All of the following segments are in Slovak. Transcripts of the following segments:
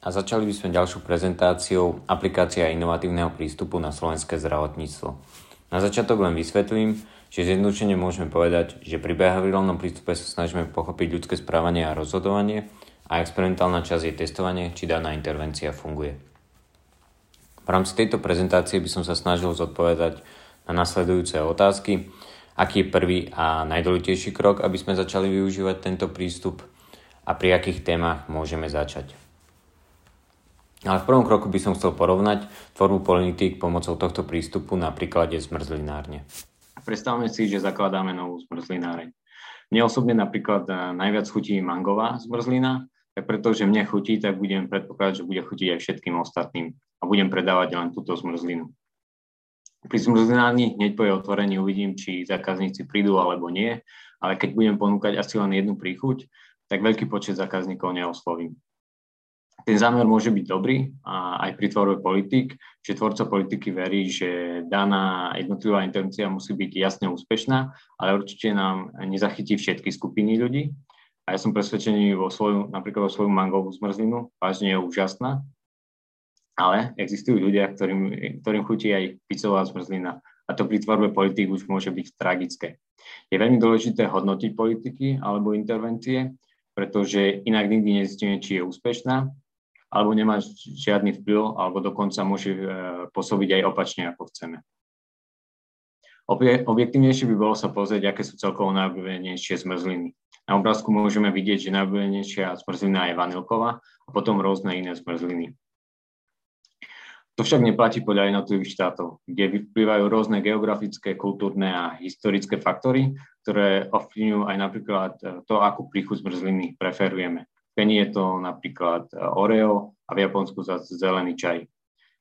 a začali by sme ďalšou prezentáciou aplikácia inovatívneho prístupu na slovenské zdravotníctvo. Na začiatok len vysvetlím, že zjednodušene môžeme povedať, že pri behaviorálnom prístupe sa snažíme pochopiť ľudské správanie a rozhodovanie a experimentálna časť je testovanie, či daná intervencia funguje. V rámci tejto prezentácie by som sa snažil zodpovedať na nasledujúce otázky, aký je prvý a najdôležitejší krok, aby sme začali využívať tento prístup a pri akých témach môžeme začať. Ale v prvom kroku by som chcel porovnať tvorbu politik pomocou tohto prístupu na príklade zmrzlinárne. Predstavme si, že zakladáme novú zmrzlináreň. Mne osobne napríklad eh, najviac chutí mangová zmrzlina, tak pretože mne chutí, tak budem predpokladať, že bude chutiť aj všetkým ostatným a budem predávať len túto zmrzlinu. Pri zmrzlinárni hneď po jej otvorení uvidím, či zákazníci prídu alebo nie, ale keď budem ponúkať asi len jednu príchuť, tak veľký počet zákazníkov neoslovím ten zámer môže byť dobrý a aj pri tvorbe politik, že tvorca politiky verí, že daná jednotlivá intervencia musí byť jasne úspešná, ale určite nám nezachytí všetky skupiny ľudí. A ja som presvedčený vo svoju, napríklad vo svoju mangovú zmrzlinu, vážne je úžasná, ale existujú ľudia, ktorým, ktorým chutí aj pizzová zmrzlina a to pri tvorbe politik už môže byť tragické. Je veľmi dôležité hodnotiť politiky alebo intervencie, pretože inak nikdy nezistíme, či je úspešná alebo nemá žiadny vplyv, alebo dokonca môže e, pôsobiť aj opačne, ako chceme. Objektívnejšie by bolo sa pozrieť, aké sú celkovo najobľúbenejšie zmrzliny. Na obrázku môžeme vidieť, že najobľúbenejšia zmrzlina je vanilková a potom rôzne iné zmrzliny. To však neplatí podľa jednotlivých štátov, kde vyplývajú rôzne geografické, kultúrne a historické faktory, ktoré ovplyvňujú aj napríklad e, to, akú príchuť zmrzliny preferujeme. Penny je to napríklad e, Oreo a v Japonsku zase zelený čaj.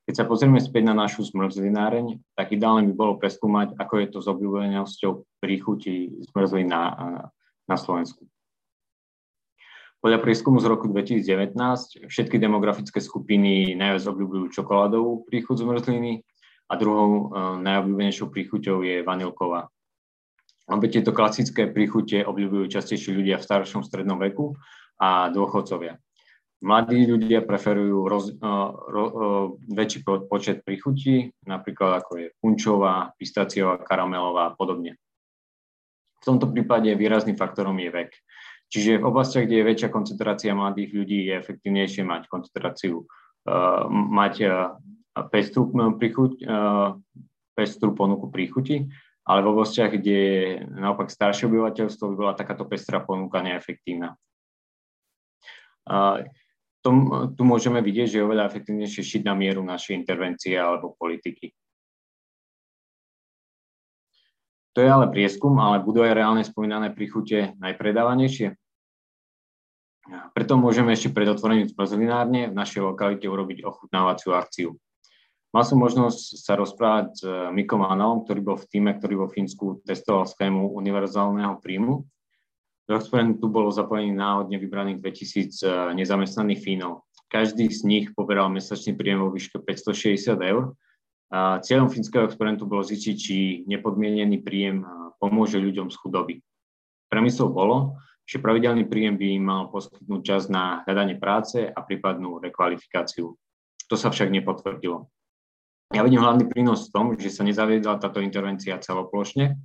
Keď sa pozrieme späť na našu zmrzlináreň, tak ideálne by bolo preskúmať, ako je to s obľúbenosťou príchuti zmrzlin na, na Slovensku. Podľa prieskumu z roku 2019 všetky demografické skupiny najviac obľúbujú čokoládovú príchuť zmrzliny a druhou e, najobľúbenejšou príchuťou je vanilková. Obe tieto klasické príchute obľúbujú častejšie ľudia v staršom strednom veku a dôchodcovia. Mladí ľudia preferujú roz, uh, ro, uh, väčší počet príchutí, napríklad ako je punčová, pistáciová, karamelová a podobne. V tomto prípade výrazným faktorom je vek. Čiže v oblastiach, kde je väčšia koncentrácia mladých ľudí, je efektívnejšie mať koncentráciu, uh, mať uh, pestru, príchuť, uh, pestru ponuku príchuti, ale v oblastiach, kde je naopak staršie obyvateľstvo, by bola takáto pestrá ponuka neefektívna. Tom, tu môžeme vidieť, že je oveľa efektívnejšie šiť na mieru našej intervencie alebo politiky. To je ale prieskum, ale budú aj reálne spomínané príchute najpredávanejšie? Preto môžeme ešte pred otvorením zmrzlinárne v našej lokalite urobiť ochutnávaciu akciu. Mal som možnosť sa rozprávať s Mikom Analom, ktorý bol v týme, ktorý vo Fínsku testoval schému univerzálneho príjmu do experimentu bolo zapojených náhodne vybraných 2000 eh, nezamestnaných Fínov. Každý z nich poberal mesačný príjem vo výške 560 eur. A cieľom fínskeho experimentu bolo zistiť, či nepodmienený príjem eh, pomôže ľuďom z chudoby. Premyslom bolo, že pravidelný príjem by im mal poskytnúť čas na hľadanie práce a prípadnú rekvalifikáciu. To sa však nepotvrdilo. Ja vidím hlavný prínos v tom, že sa nezaviedla táto intervencia celoplošne,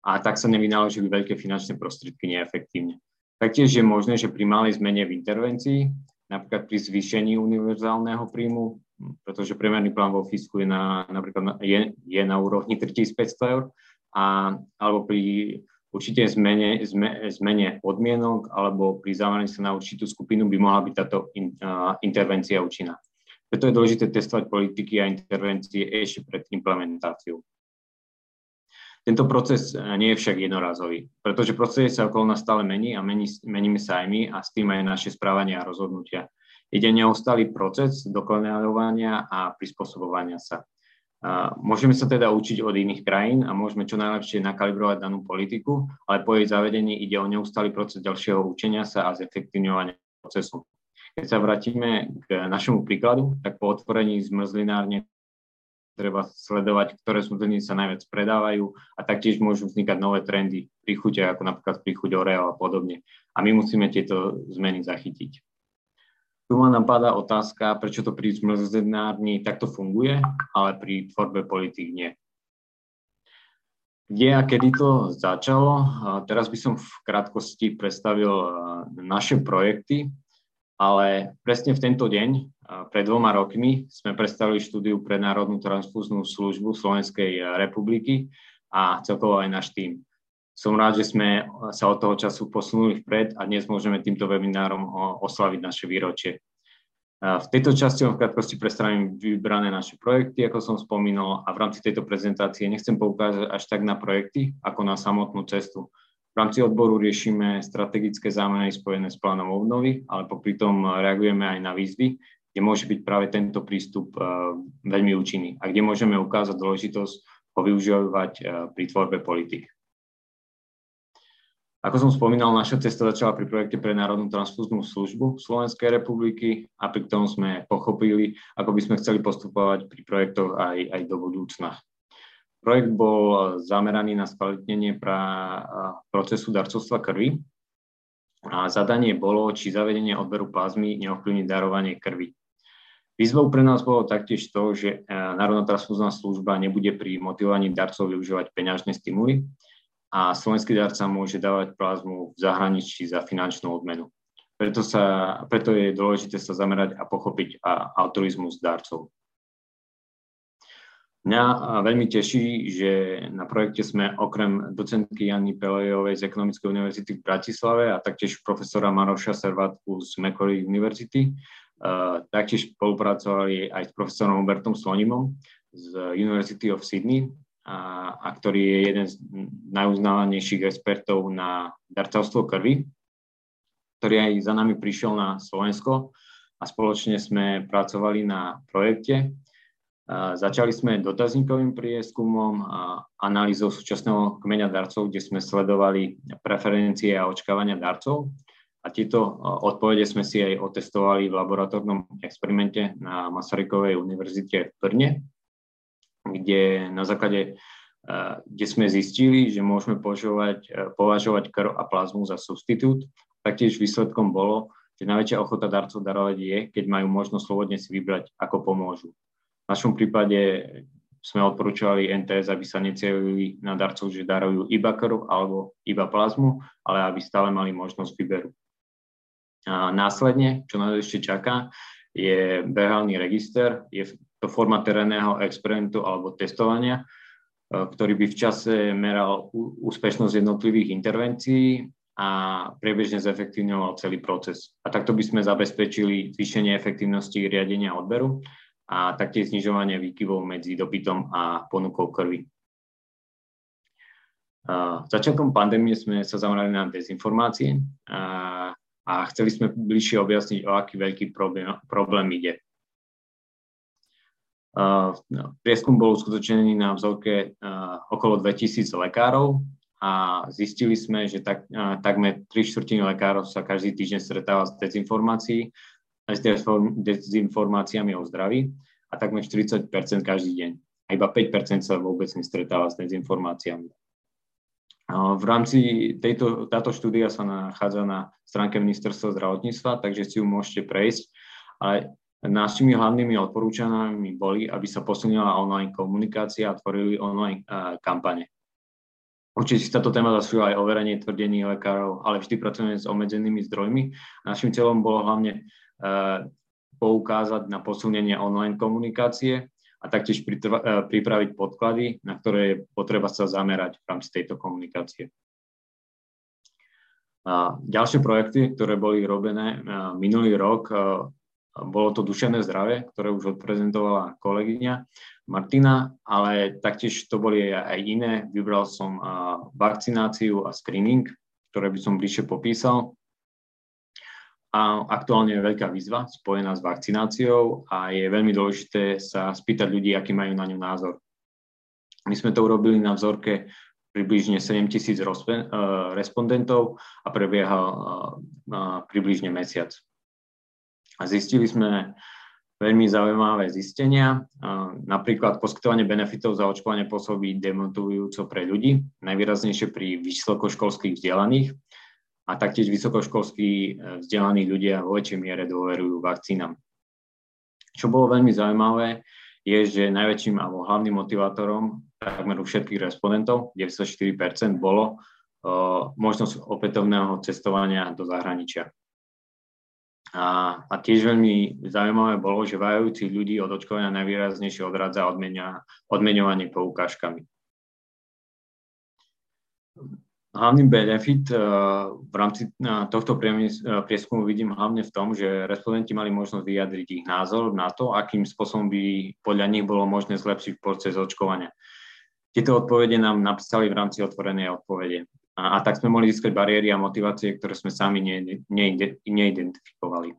a tak sa nevynaložili veľké finančné prostriedky neefektívne. Taktiež je možné, že pri malej zmene v intervencii, napríklad pri zvýšení univerzálneho príjmu, pretože priemerný plán vo Fisku je na, napríklad na, je, je na úrovni 3500 eur, a, alebo pri určitej zmene, zme, zmene podmienok alebo pri zameraní sa na určitú skupinu by mohla byť táto in, uh, intervencia účinná. Preto je dôležité testovať politiky a intervencie ešte pred implementáciou. Tento proces eh, nie je však jednorázový, pretože prostredie sa okolo nás stále mení a mení, meníme sa aj my a s tým aj naše správanie a rozhodnutia. Ide neustály proces dokonalovania a prispôsobovania sa. Môžeme sa teda učiť od iných krajín a môžeme čo najlepšie nakalibrovať danú politiku, ale po jej zavedení ide o neustály proces ďalšieho učenia sa a zefektívňovania procesu. Keď sa vrátime k našemu príkladu, tak po otvorení zmrzlinárne treba sledovať, ktoré smrzliny sa najviac predávajú a taktiež môžu vznikať nové trendy pri chute, ako napríklad pri chuť Oreo a podobne. A my musíme tieto zmeny zachytiť. Tu ma napadá otázka, prečo to pri medzinárodní takto funguje, ale pri tvorbe politik nie. Kde a kedy to začalo? Teraz by som v krátkosti predstavil naše projekty, ale presne v tento deň, pred dvoma rokmi, sme predstavili štúdiu pre Národnú transfúznú službu Slovenskej republiky a celkovo aj náš tým. Som rád, že sme sa od toho času posunuli vpred a dnes môžeme týmto webinárom oslaviť naše výročie. V tejto časti vám v krátkosti predstavím vybrané naše projekty, ako som spomínal, a v rámci tejto prezentácie nechcem poukázať až tak na projekty, ako na samotnú cestu. Rámci odboru riešime strategické zámeny spojené s plánom obnovy, ale popri tom reagujeme aj na výzvy, kde môže byť práve tento prístup veľmi účinný a kde môžeme ukázať dôležitosť ho využívať pri tvorbe politik. Ako som spomínal, naša cesta začala pri projekte pre Národnú transfúznú službu Slovenskej republiky a pri tom sme pochopili, ako by sme chceli postupovať pri projektoch aj, aj do budúcna. Projekt bol zameraný na skvalitnenie pra, procesu darcovstva krvi a zadanie bolo, či zavedenie odberu plazmy neovplyvní darovanie krvi. Výzvou pre nás bolo taktiež to, že Národná transfúzna služba nebude pri motivovaní darcov využívať peňažné stimuly, a slovenský darca môže dávať plazmu v zahraničí za finančnú odmenu. Preto, sa, preto je dôležité sa zamerať a pochopiť altruizmus darcov. Mňa veľmi teší, že na projekte sme okrem docentky Jany Pelejovej z Ekonomickej univerzity v Bratislave a taktiež profesora Maroša Servátku z Macquarie University, uh, taktiež spolupracovali aj s profesorom Hubertom Slonimom z University of Sydney a, a ktorý je jeden z najuznávanejších expertov na darcovstvo krvi, ktorý aj za nami prišiel na Slovensko a spoločne sme pracovali na projekte. Začali sme dotazníkovým prieskumom a analýzou súčasného kmeňa darcov, kde sme sledovali preferencie a očakávania darcov. A tieto odpovede sme si aj otestovali v laboratórnom experimente na Masarykovej univerzite v Brne kde na základe kde sme zistili, že môžeme považovať, považovať krv a plazmu za substitút. Taktiež výsledkom bolo, že najväčšia ochota darcov darovať je, keď majú možnosť slobodne si vybrať, ako pomôžu. Našom prípade sme odporúčali NTS, aby sa necielili na darcov, že darujú iba krv alebo iba plazmu, ale aby stále mali možnosť výberu. A následne, čo nás ešte čaká, je behálny register, je to forma terénneho experimentu alebo testovania, e, ktorý by v čase meral úspešnosť jednotlivých intervencií a priebežne zefektívňoval celý proces. A takto by sme zabezpečili zvýšenie efektívnosti riadenia odberu a taktiež znižovanie výkyvov medzi dopytom a ponukou krvi. Začiatkom pandémie sme sa zamerali na dezinformácie a, a chceli sme bližšie objasniť, o aký veľký problém, problém ide. No, prieskum bol uskutočnený na vzorke okolo 2000 lekárov a zistili sme, že tak, takmer 3 štvrtiny lekárov sa každý týždeň stretáva s dezinformácií, s dezinformáciami o zdraví a takmer 40% každý deň. A iba 5% sa vôbec nestretáva s dezinformáciami. V rámci tejto, táto štúdia sa nachádza na stránke ministerstva zdravotníctva, takže si ju môžete prejsť, ale Našimi hlavnými odporúčaniami boli, aby sa posunila online komunikácia a tvorili online kampane. Určite si táto téma zasúva aj overenie tvrdení lekárov, ale vždy pracujeme s obmedzenými zdrojmi. Našim cieľom bolo hlavne uh, poukázať na posunenie online komunikácie a taktiež uh, pripraviť podklady, na ktoré je potreba sa zamerať v rámci tejto komunikácie. A ďalšie projekty, ktoré boli robené minulý rok, bolo to duševné zdravie, ktoré už odprezentovala kolegyňa Martina, ale taktiež to boli aj iné. Vybral som vakcináciu a screening, ktoré by som bližšie popísal. A aktuálne je veľká výzva spojená s vakcináciou a je veľmi dôležité sa spýtať ľudí, aký majú na ňu názor. My sme to urobili na vzorke približne 7 tisíc respondentov a prebiehal približne mesiac. A zistili sme veľmi zaujímavé zistenia. Napríklad poskytovanie benefitov za očkovanie pôsobí demotivujúco pre ľudí, najvýraznejšie pri vysokoškolských vzdelaných. a taktiež vysokoškolskí vzdelaní ľudia vo väčšej miere dôverujú vakcínam. Čo bolo veľmi zaujímavé, je, že najväčším alebo hlavným motivátorom takmer u všetkých respondentov, 94%, bolo uh, možnosť opätovného cestovania do zahraničia. A, a tiež veľmi zaujímavé bolo, že vajúci ľudí od očkovania najvýraznejšie odradza odmenia, odmeňovanie poukážkami. Hlavný benefit eh, v rámci eh, tohto eh, prieskumu vidím hlavne v tom, že respondenti mali možnosť vyjadriť ich názor na to, akým spôsobom by podľa nich bolo možné zlepšiť proces očkovania. Tieto odpovede nám napísali v rámci otvorenej odpovede. A, a tak sme mohli získať bariéry a motivácie, ktoré sme sami ne, ne, neidentifikovali.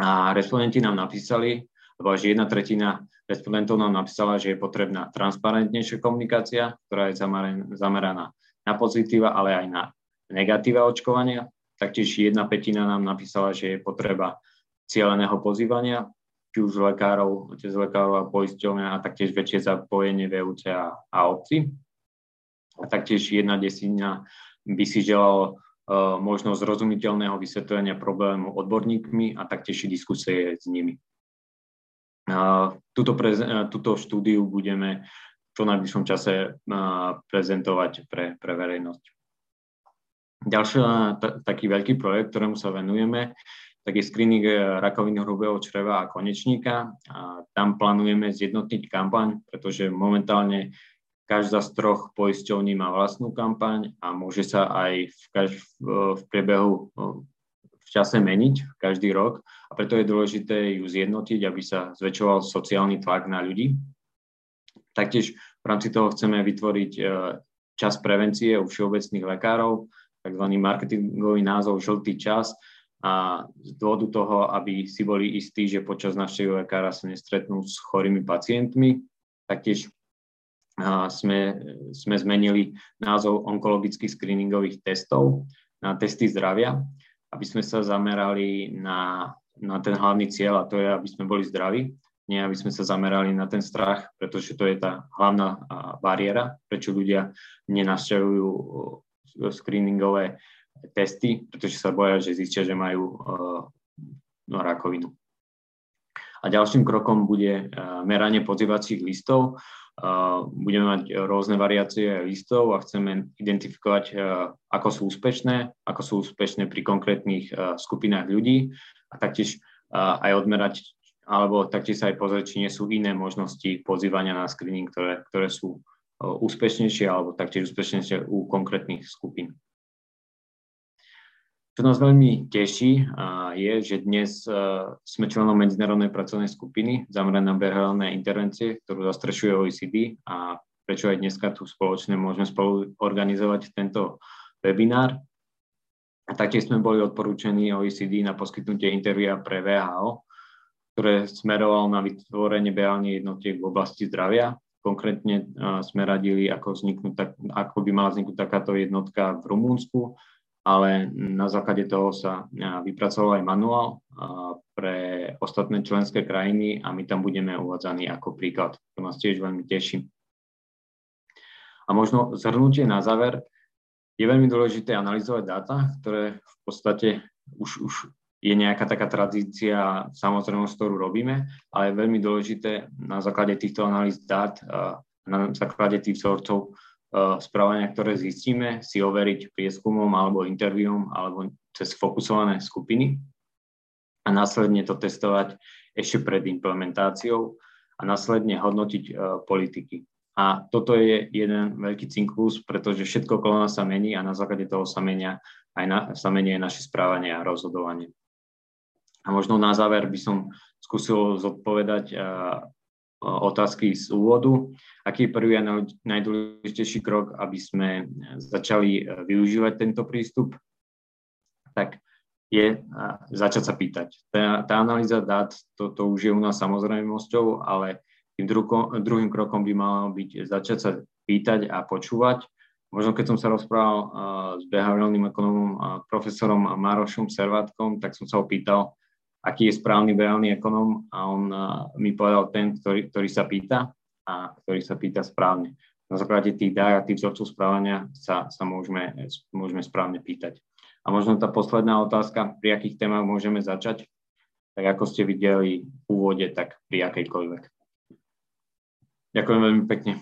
A respondenti nám napísali, lebo až jedna tretina respondentov nám napísala, že je potrebná transparentnejšia komunikácia, ktorá je zameraná na pozitíva, ale aj na negatíva očkovania. Taktiež jedna petina nám napísala, že je potreba cieľeného pozývania, či už lekárov, otec lekárov a poisťovňa a taktiež väčšie zapojenie VUC a, a obci. A taktiež jedna desina by si želalo uh, možnosť zrozumiteľného vysvetlenia problému odborníkmi a taktiež diskusie s nimi. Túto, prez, uh, túto štúdiu budeme čo najbližšom čase prezentovať pre, pre verejnosť. Ďalší taký veľký projekt, ktorému sa venujeme, tak je screening e, rakoviny hrubého čreva a konečníka. A tam plánujeme zjednotniť kampaň, pretože momentálne každá z troch poisťovní má vlastnú kampaň a môže sa aj v, kaž- v priebehu v čase meniť každý rok a preto je dôležité ju zjednotiť, aby sa zväčšoval sociálny tlak na ľudí. Taktiež v rámci toho chceme vytvoriť e, čas prevencie u všeobecných lekárov, tzv. marketingový názov žltý čas a z dôvodu toho, aby si boli istí, že počas návštevy lekára sa nestretnú s chorými pacientmi. Taktiež sme, sme zmenili názov onkologických screeningových testov na testy zdravia, aby sme sa zamerali na, na ten hlavný cieľ a to je, aby sme boli zdraví nie aby sme sa zamerali na ten strach, pretože to je tá hlavná bariéra, prečo ľudia nenavštevujú screeningové testy, pretože sa boja, že zistia, že majú no, rakovinu. A ďalším krokom bude meranie pozývacích listov. Budeme mať rôzne variácie listov a chceme identifikovať, ako sú úspešné, ako sú úspešné pri konkrétnych skupinách ľudí a taktiež aj odmerať, alebo taktiež sa aj pozrieť, či nie sú iné možnosti pozývania na screening, ktoré, ktoré sú úspešnejšie alebo taktiež úspešnejšie u konkrétnych skupín. Čo nás veľmi teší, je, že dnes sme členom medzinárodnej pracovnej skupiny zamerané na behaviorálne intervencie, ktorú zastrešuje OECD a prečo aj dneska tu spoločne môžeme spolu organizovať tento webinár. A taktiež sme boli odporúčení OECD na poskytnutie intervia pre VHO, ktoré smeroval na vytvorenie beálnych jednotiek v oblasti zdravia. Konkrétne sme radili, ako, vzniknúť, ako by mala vzniknúť takáto jednotka v Rumúnsku, ale na základe toho sa vypracoval aj manuál pre ostatné členské krajiny a my tam budeme uvádzaní ako príklad. To nás tiež veľmi teší. A možno zhrnutie na záver. Je veľmi dôležité analyzovať dáta, ktoré v podstate už, už je nejaká taká tradícia, samozrejme, ktorú robíme, ale je veľmi dôležité na základe týchto analýz dát, na základe tých vzorcov správania, ktoré zistíme, si overiť prieskumom alebo intervium alebo cez fokusované skupiny a následne to testovať ešte pred implementáciou a následne hodnotiť politiky. A toto je jeden veľký cinklus, pretože všetko okolo nás sa mení a na základe toho sa, menia aj na, sa mení naše správanie a rozhodovanie. A možno na záver by som skúsil zodpovedať otázky z úvodu. Aký je prvý a najdôležitejší krok, aby sme začali e, využívať tento prístup? Tak je začať sa pýtať. Tá, tá analýza dát, to, to už je u nás samozrejmosťou, ale tým druho, druhým krokom by malo byť začať sa pýtať a počúvať. Možno keď som sa rozprával s behaviorálnym ekonomom a profesorom Marošom Servátkom, tak som sa ho pýtal, aký je správny reálny ekonom a on mi povedal ten, ktorý, ktorý sa pýta a ktorý sa pýta správne. Na základe tých dát a tých vzorcov správania sa, sa môžeme, môžeme správne pýtať. A možno tá posledná otázka, pri akých témach môžeme začať? Tak ako ste videli v úvode, tak pri akejkoľvek. Ďakujem veľmi pekne.